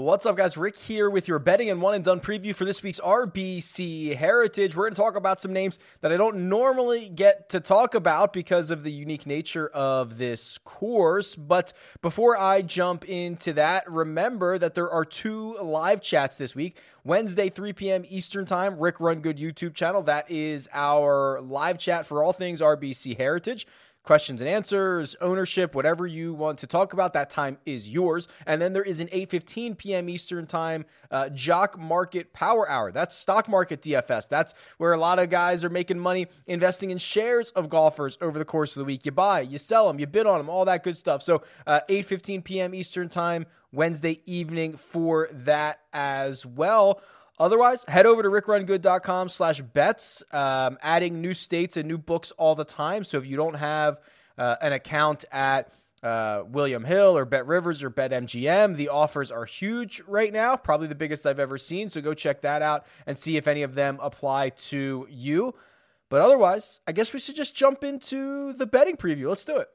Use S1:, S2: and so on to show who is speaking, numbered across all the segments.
S1: What's up, guys? Rick here with your betting and one and done preview for this week's RBC Heritage. We're going to talk about some names that I don't normally get to talk about because of the unique nature of this course. But before I jump into that, remember that there are two live chats this week. Wednesday, 3 p.m. Eastern Time, Rick Run Good YouTube channel. That is our live chat for all things RBC Heritage questions and answers, ownership, whatever you want to talk about. That time is yours. And then there is an 8:15 p.m. Eastern Time uh, Jock Market Power Hour. That's stock market DFS. That's where a lot of guys are making money investing in shares of golfers over the course of the week. You buy, you sell them, you bid on them, all that good stuff. So uh, 8:15 p.m. Eastern Time Wednesday evening for that as well. Otherwise, head over to rickrungood.com slash bets, um, adding new states and new books all the time. So if you don't have uh, an account at uh, William Hill or BetRivers or BetMGM, the offers are huge right now, probably the biggest I've ever seen. So go check that out and see if any of them apply to you. But otherwise, I guess we should just jump into the betting preview. Let's do it.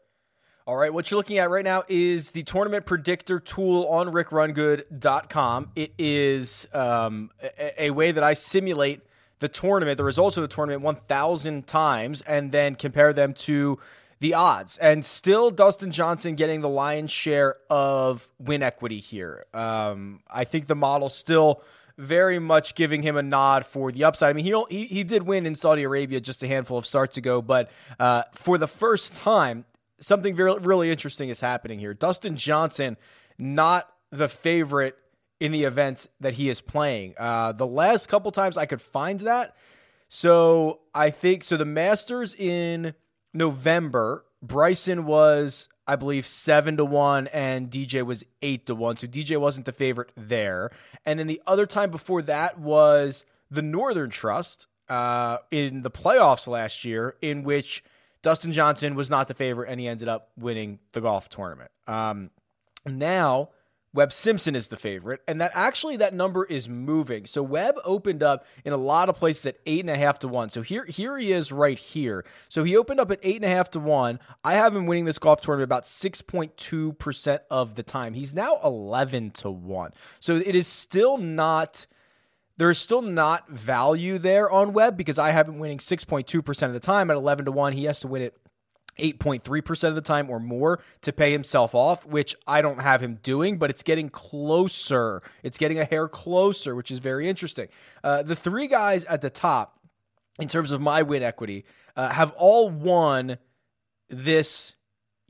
S1: All right, what you're looking at right now is the tournament predictor tool on rickrungood.com. It is um, a, a, way that I simulate the tournament, the results of the tournament 1,000 times, and then compare them to the odds. And still, Dustin Johnson getting the lion's share of win equity here. Um, I think the model still very much giving him a nod for the upside. I mean, he he, he did win in Saudi Arabia just a handful of starts ago, but uh, for the first time something very, really interesting is happening here. Dustin Johnson, not the favorite in the event that he is playing. Uh, the last couple times I could find that. So I think so. The Masters in November, Bryson was, I believe, seven to one, and DJ was eight to one. So DJ wasn't the favorite there. And then the other time before that was the Northern Trust uh, in the playoffs last year, in which Dustin Johnson was not the favorite, and he ended up winning the golf tournament. Um, now, Webb Simpson is the favorite, and that actually that number is moving. So Webb opened up in a lot of places at eight and a half to one. So here, here he is right here. So he opened up at eight and a half to one. I have him winning this golf tournament about six point two percent of the time. He's now eleven to one. So it is still not there's still not value there on Webb because I have him winning 6.2% of the time at 11 to 1. He has to win it 8.3% of the time or more to pay himself off, which I don't have him doing, but it's getting closer. It's getting a hair closer, which is very interesting. Uh, the three guys at the top, in terms of my win equity, uh, have all won this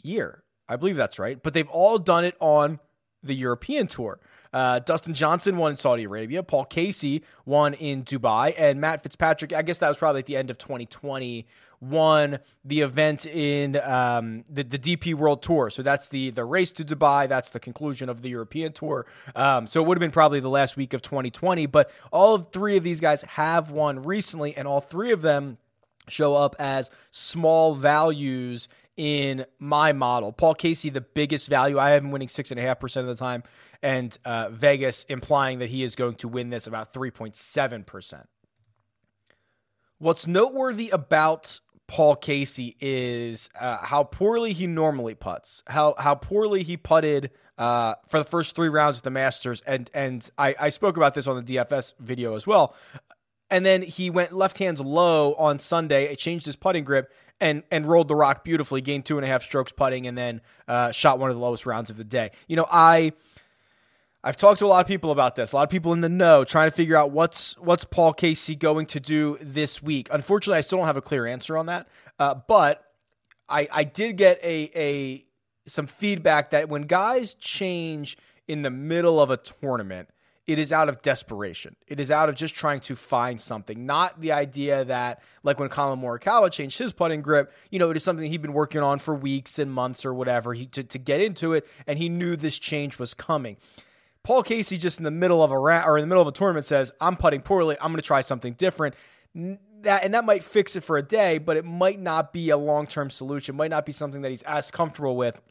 S1: year. I believe that's right, but they've all done it on the European tour. Uh, Dustin Johnson won in Saudi Arabia. Paul Casey won in Dubai. And Matt Fitzpatrick, I guess that was probably at the end of 2020, won the event in um, the, the DP World Tour. So that's the, the race to Dubai. That's the conclusion of the European Tour. Um, so it would have been probably the last week of 2020. But all three of these guys have won recently, and all three of them show up as small values in my model. Paul Casey, the biggest value. I have him winning six and a half percent of the time, and uh, Vegas implying that he is going to win this about three point seven percent. What's noteworthy about Paul Casey is uh, how poorly he normally puts, how how poorly he putted uh, for the first three rounds of the Masters, and and I, I spoke about this on the DFS video as well. And then he went left hands low on Sunday. It changed his putting grip and and rolled the rock beautifully, gained two and a half strokes putting, and then uh, shot one of the lowest rounds of the day. You know, I I've talked to a lot of people about this. A lot of people in the know trying to figure out what's what's Paul Casey going to do this week. Unfortunately, I still don't have a clear answer on that. Uh, but I I did get a a some feedback that when guys change in the middle of a tournament, it is out of desperation. It is out of just trying to find something, not the idea that, like when Collin Morikawa changed his putting grip, you know, it is something he'd been working on for weeks and months or whatever he, to, to get into it, and he knew this change was coming. Paul Casey just in the middle of a round or in the middle of a tournament says, "I'm putting poorly. I'm going to try something different." That and that might fix it for a day, but it might not be a long term solution. It might not be something that he's as comfortable with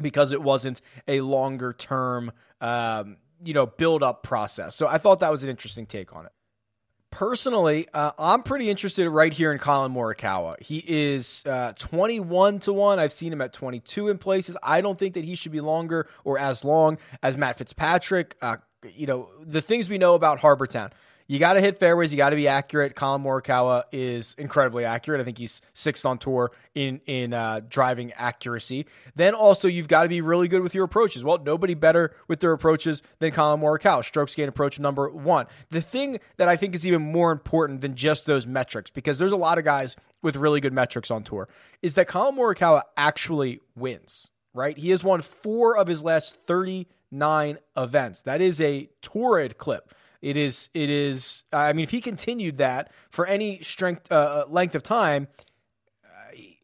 S1: because it wasn't a longer term um, you know build up process. So I thought that was an interesting take on it. Personally, uh, I'm pretty interested right here in Collin Morikawa. He is uh, 21 to 1. I've seen him at 22 in places. I don't think that he should be longer or as long as Matt Fitzpatrick. Uh, you know, the things we know about Harbour Town you got to hit fairways. You got to be accurate. Collin Morikawa is incredibly accurate. I think he's sixth on tour in in uh, driving accuracy. Then also you've got to be really good with your approaches. Well, nobody better with their approaches than Collin Morikawa. Strokes gain approach number one. The thing that I think is even more important than just those metrics, because there's a lot of guys with really good metrics on tour, is that Collin Morikawa actually wins. Right? He has won four of his last 39 events. That is a torrid clip. It is. It is. I mean, if he continued that for any strength uh, uh, length of time, uh,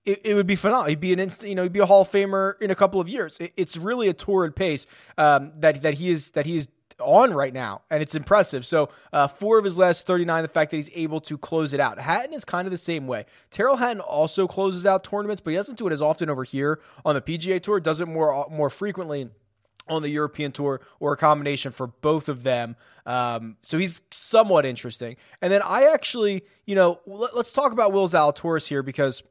S1: it, it, would be phenomenal. He'd be an instant. You know, he'd be a Hall of Famer in a couple of years. It, it's really a torrid pace um, that that he is that he is on right now, and it's impressive. So, uh, four of his last 39, the fact that he's able to close it out. Hatton is kind of the same way. Tyrrell Hatton also closes out tournaments, but he doesn't do it as often over here on the PGA Tour. Does it more more frequently on the European Tour, or a combination for both of them. Um, so he's somewhat interesting. And then I actually, you know, let, us talk about Will Zalatoris here because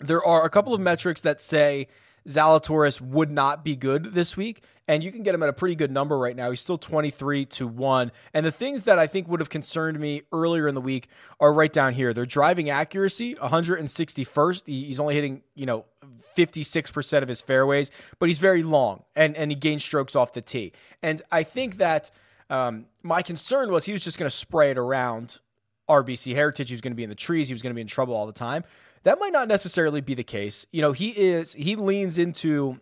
S1: there are a couple of metrics that say Zalatoris would not be good this week, and you can get him at a pretty good number right now. He's still 23 to 1. And the things that I think would have concerned me earlier in the week are right down here. Their driving accuracy, 161st. He's only hitting, you know, 56% of his fairways, but he's very long and, and he gains strokes off the tee. And I think that um, my concern was he was just going to spray it around RBC Heritage. He was going to be in the trees. He was going to be in trouble all the time. That might not necessarily be the case. You know, he is, he leans into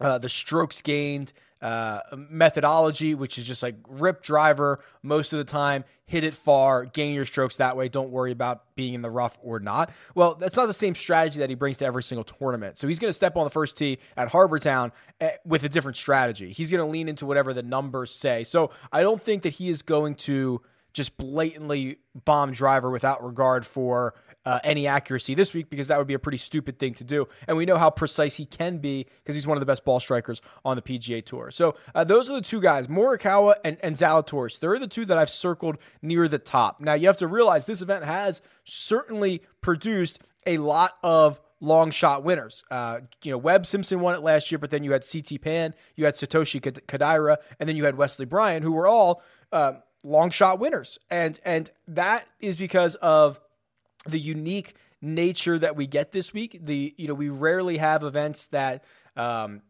S1: uh, the strokes gained uh, methodology, which is just like rip driver most of the time, hit it far, gain your strokes that way. Don't worry about being in the rough or not. Well, that's not the same strategy that he brings to every single tournament. So he's going to step on the first tee at Harbour Town eh, with a different strategy. He's going to lean into whatever the numbers say. So I don't think that he is going to just blatantly bomb driver without regard for uh, any accuracy this week because that would be a pretty stupid thing to do. And we know how precise he can be because he's one of the best ball strikers on the PGA Tour. So uh, those are the two guys, Morikawa and, and Zalatoris. They're the two that I've circled near the top. Now you have to realize this event has certainly produced a lot of long shot winners. Uh, you know, Webb Simpson won it last year, but then you had CT Pan, you had Satoshi Kodaira, and then you had Wesley Bryan, who were all uh, long shot winners. And and that is because of the unique nature that we get this week. The you know we rarely have events that um,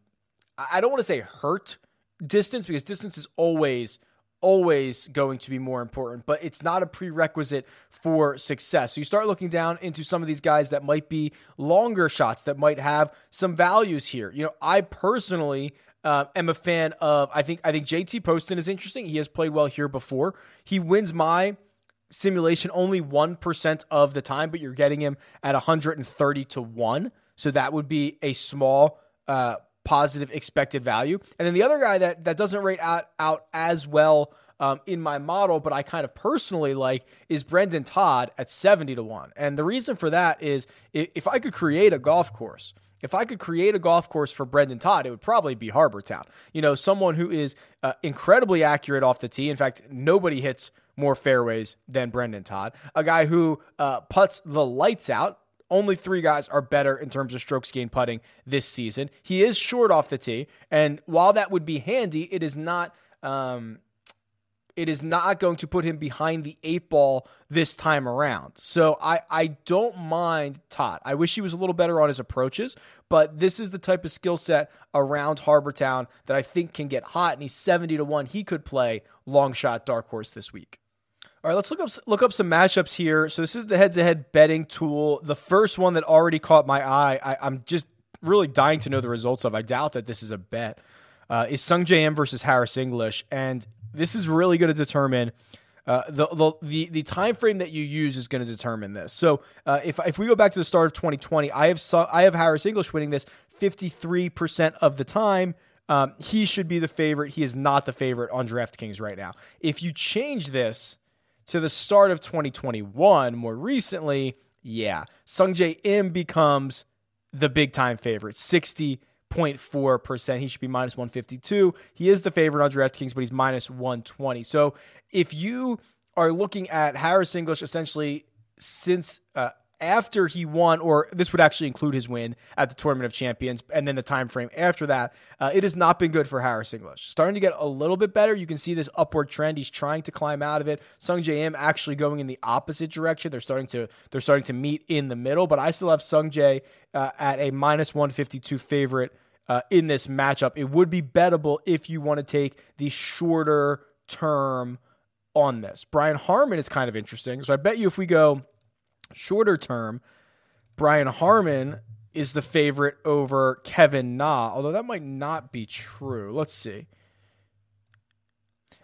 S1: I don't want to say hurt distance because distance is always always going to be more important, but it's not a prerequisite for success. So you start looking down into some of these guys that might be longer shots that might have some values here. You know, I personally uh, am a fan of. I think I think JT Poston is interesting. He has played well here before. He wins my simulation only 1% of the time, but you're getting him at 130 to 1. So that would be a small uh, positive expected value. And then the other guy that, that doesn't rate out, out as well um, in my model, but I kind of personally like is Brendon Todd at 70 to 1. And the reason for that is if I could create a golf course, if I could create a golf course for Brendon Todd, it would probably be Harbour Town. You know, someone who is uh, incredibly accurate off the tee. In fact, nobody hits more fairways than Brendon Todd, a guy who uh, puts the lights out. Only three guys are better in terms of strokes gained putting this season. He is short off the tee, and while that would be handy, it is not. Um, it is not going to put him behind the eight ball this time around. So I, I don't mind Todd. I wish he was a little better on his approaches, but this is the type of skill set around Harbour Town that I think can get hot. And he's 70 to 1. He could play long shot dark horse this week. All right, let's look up look up some matchups here. So this is the head-to-head betting tool. The first one that already caught my eye. I, am just really dying to know the results of. I doubt that this is a bet. Uh, is Sungjae Im versus Harris English, and this is really going to determine uh, the, the the the time frame that you use is going to determine this. So uh, if if we go back to the start of 2020, I have I have Harris English winning this 53 percent of the time. Um, he should be the favorite. He is not the favorite on DraftKings right now. If you change this to the start of 2021, more recently, yeah, Sungjae Im becomes the big time favorite, 60.4%. He should be minus 152. He is the favorite on DraftKings, but he's minus 120. So if you are looking at Harris English essentially since uh, after he won, or this would actually include his win at the Tournament of Champions, and then the time frame after that, uh, it has not been good for Harris English. Starting to get a little bit better. You can see this upward trend. He's trying to climb out of it. Sungjae Im actually going in the opposite direction. They're starting to they're starting to meet in the middle, but I still have Sungjae uh, at a minus one fifty two favorite uh, in this matchup. It would be bettable if you want to take the shorter term on this. Brian Harman is kind of interesting. So I bet you if we go Shorter term, Brian Harman is the favorite over Kevin Na, although that might not be true. Let's see.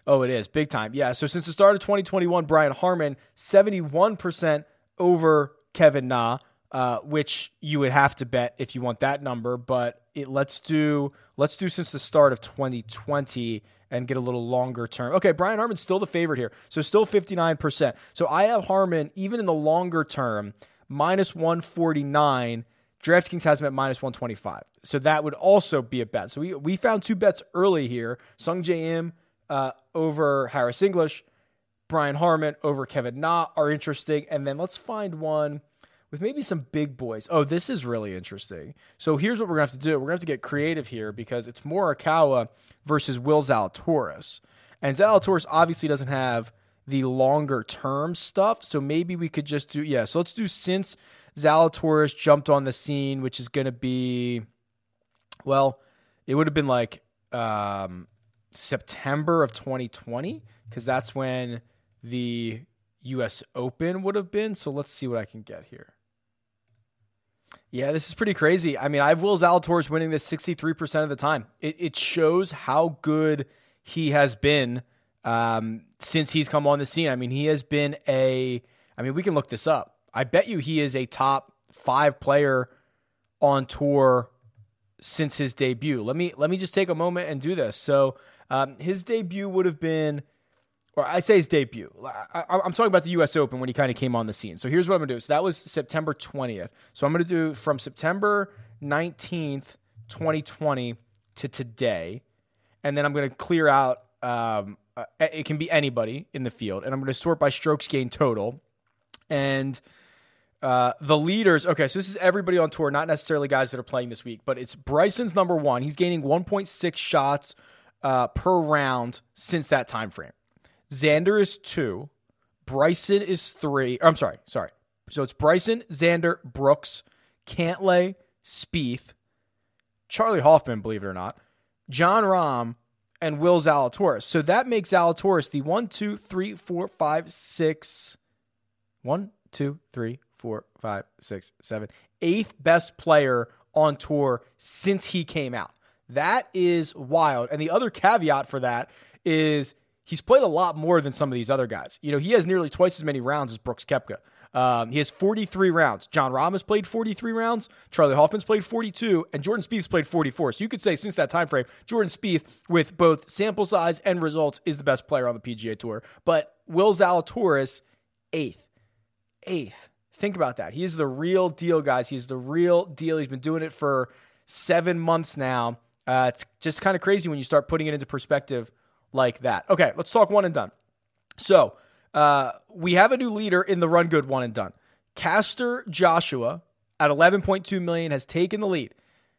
S1: Oh, it is big time. Yeah. So since the start of 2021, Brian Harman 71% over Kevin Na, uh, which you would have to bet if you want that number. But it, let's do let's do since the start of 2020 and get a little longer term. Okay, Brian Harman's still the favorite here. So still 59%. So I have Harman even in the longer term, minus 149. DraftKings has him at minus 125. So that would also be a bet. So we, we found two bets early here Sungjae Im uh, over Harris English, Brian Harman over Kevin Na are interesting. And then let's find one with maybe some big boys. Oh, this is really interesting. So here's what we're going to have to do. We're going to have to get creative here because it's Morikawa versus Will Zalatoris. And Zalatoris obviously doesn't have the longer term stuff. So maybe we could just do, yeah. So let's do since Zalatoris jumped on the scene, which is going to be, well, it would have been like um, September of 2020 because that's when the US Open would have been. So let's see what I can get here. Yeah, this is pretty crazy. I mean, I have Will Zalatoris winning this 63% of the time. It, it shows how good he has been um, since he's come on the scene. I mean, he has been a, I mean, we can look this up. I bet you he is a top five player on tour since his debut. Let me let me just take a moment and do this. So um, his debut would have been I say his debut. I, am talking about the U.S. Open when he kind of came on the scene. So here's what I'm gonna do. So that was September 20th. So I'm gonna do from September 19th, 2020 to today, and then I'm gonna clear out. Um, uh, it can be anybody in the field, and I'm gonna sort by strokes gained total, and. Uh, the leaders, okay, so this is everybody on tour, not necessarily guys that are playing this week, but it's Bryson's number one. He's gaining 1.6 shots uh, per round since that time frame. Xander is two. Bryson is three. I'm sorry, sorry. So it's Bryson, Xander, Brooks, Cantlay, Spieth, Charley Hoffman, believe it or not, Jon Rahm, and Will Zalatoris. So that makes Zalatoris the one, two, three, four, five, six, one, two, three, four, five, six, seven, eighth best player on tour since he came out. That is wild. And the other caveat for that is he's played a lot more than some of these other guys. You know, he has nearly twice as many rounds as Brooks Koepka. Um, he has 43 rounds. Jon Rahm has played 43 rounds. Charley Hoffman's played 42, and Jordan Spieth's played 44. So you could say since that time frame, Jordan Spieth, with both sample size and results, is the best player on the PGA Tour. But Will Zalatoris, eighth, eighth. Think about that. He is the real deal, guys. He's the real deal. He's been doing it for seven months now. Uh, it's just kind of crazy when you start putting it into perspective like that. Okay, let's talk one and done. So uh, we have a new leader in the run good one and done. Castor Joshua at 11.2 million has taken the lead.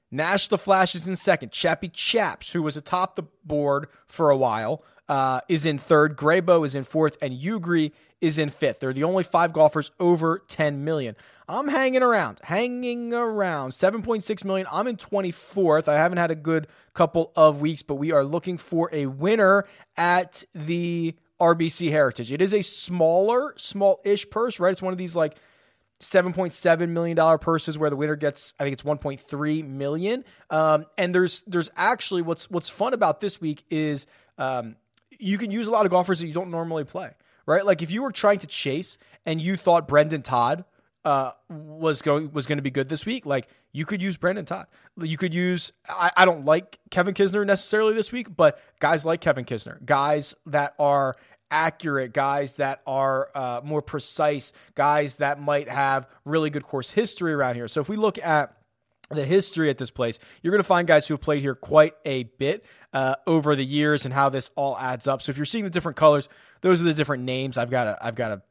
S1: Nash the Flash is in second. Chappie Chaps, who was atop the board for a while, uh, is in third. Graybo is in fourth, and Ugri is in fifth. They're the only five golfers over 10 million. I'm hanging around, hanging around 7.6 million. I'm in 24th. I haven't had a good couple of weeks, but we are looking for a winner at the RBC Heritage. It is a smaller, small-ish purse, right? It's one of these like 7.7 million dollar purses where the winner gets I think it's 1.3 million. Um, and there's there's actually what's what's fun about this week is um, you can use a lot of golfers that you don't normally play, right? Like if you were trying to chase and you thought Brendon Todd uh, was going was going to be good this week, like you could use Brendon Todd. You could use. I, I don't like Kevin Kisner necessarily this week, but guys like Kevin Kisner, guys that are accurate, guys that are uh, more precise, guys that might have really good course history around here. So if we look at the history at this place, you're going to find guys who have played here quite a bit uh, over the years and how this all adds up. So if you're seeing the different colors, those are the different names. I've got a I've got a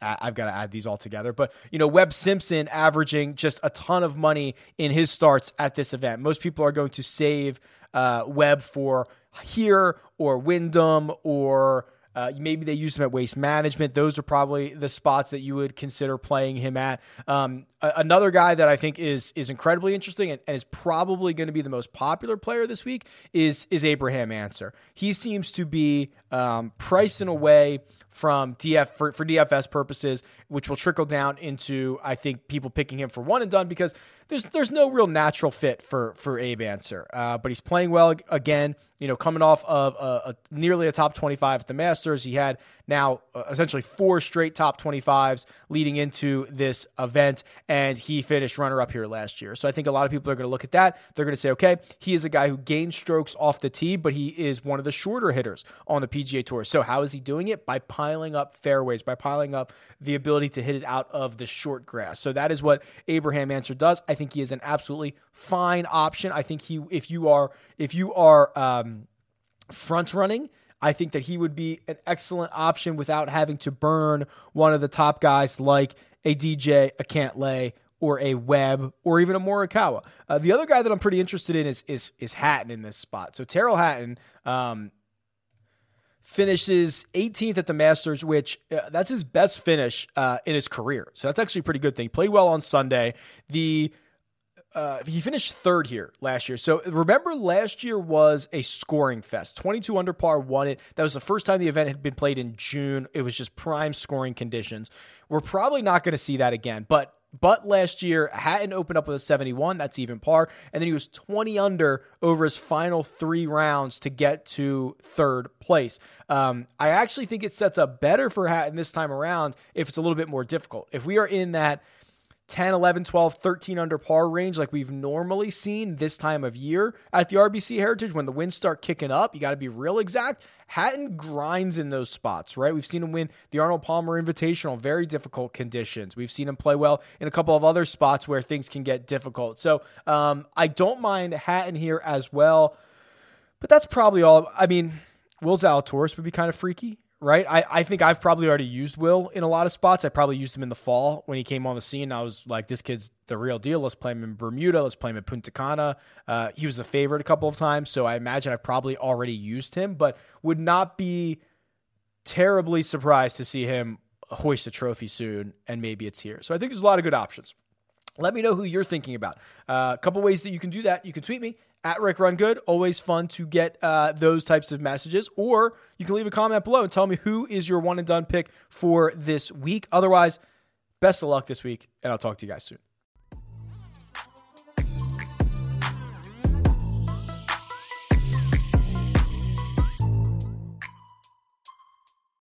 S1: I've got to add these all together. But, you know, Webb Simpson averaging just a ton of money in his starts at this event. Most people are going to save uh, Webb for here or Wyndham or uh, maybe they use him at waste management. Those are probably the spots that you would consider playing him at. Um, another guy that I think is is incredibly interesting and, and is probably going to be the most popular player this week is is Abraham Ancer. He seems to be um, priced in a way from DF for, for DFS purposes, which will trickle down into I think people picking him for one and done because there's there's no real natural fit for for Abe Ancer, Uh, but he's playing well again. You know, coming off of a, a nearly a top 25 at the Masters, he had now uh, essentially four straight top 25s leading into this event, he finished runner up here last year. So I think a lot of people are going to look at that. They're going to say, okay, he is a guy who gains strokes off the tee, but he is one of the shorter hitters on the PGA Tour. So how is he doing it? By piling up fairways, by piling up the ability to hit it out of the short grass. So that is what Abraham Ancer does. I think he is an absolutely fine option. I think he, if you are, if you are um, front running I think that he would be an excellent option without having to burn one of the top guys like a DJ, a Cantlay, or a Webb, or even a Morikawa. Uh, the other guy that I'm pretty interested in is is is Hatton in this spot. So Tyrrell Hatton um, finishes 18th at the Masters, which uh, that's his best finish uh, in his career. So that's actually a pretty good thing. Played well on Sunday. The uh, he finished third here last year. So remember, last year was a scoring fest. 22 under par won it. That was the first time the event had been played in June. It was just prime scoring conditions. We're probably not going to see that again. But but last year, Hatton opened up with a 71. That's even par. And then he was 20 under over his final three rounds to get to third place. Um, I actually think it sets up better for Hatton this time around if it's a little bit more difficult. If we are in that 10, 11, 12, 13 under par range like we've normally seen this time of year at the RBC Heritage when the winds start kicking up. You got to be real exact. Hatton grinds in those spots, right? We've seen him win the Arnold Palmer Invitational, very difficult conditions. We've seen him play well in a couple of other spots where things can get difficult. So um, I don't mind Hatton here as well, but that's probably all. I mean, Will Zalatoris would be kind of freaky right? I, I think I've probably already used Will in a lot of spots. I probably used him in the fall when he came on the scene. I was like, this kid's the real deal. Let's play him in Bermuda. Let's play him at Punta Cana. Uh, he was a favorite a couple of times, so I imagine I've probably already used him, but would not be terribly surprised to see him hoist a trophy soon, and maybe it's here. So I think there's a lot of good options. Let me know who you're thinking about. Uh, a couple ways that you can do that. You can tweet me at Rick Run Good. Always fun to get uh, those types of messages. Or you can leave a comment below and tell me who is your one and done pick for this week. Otherwise, best of luck this week, and I'll talk to you guys soon.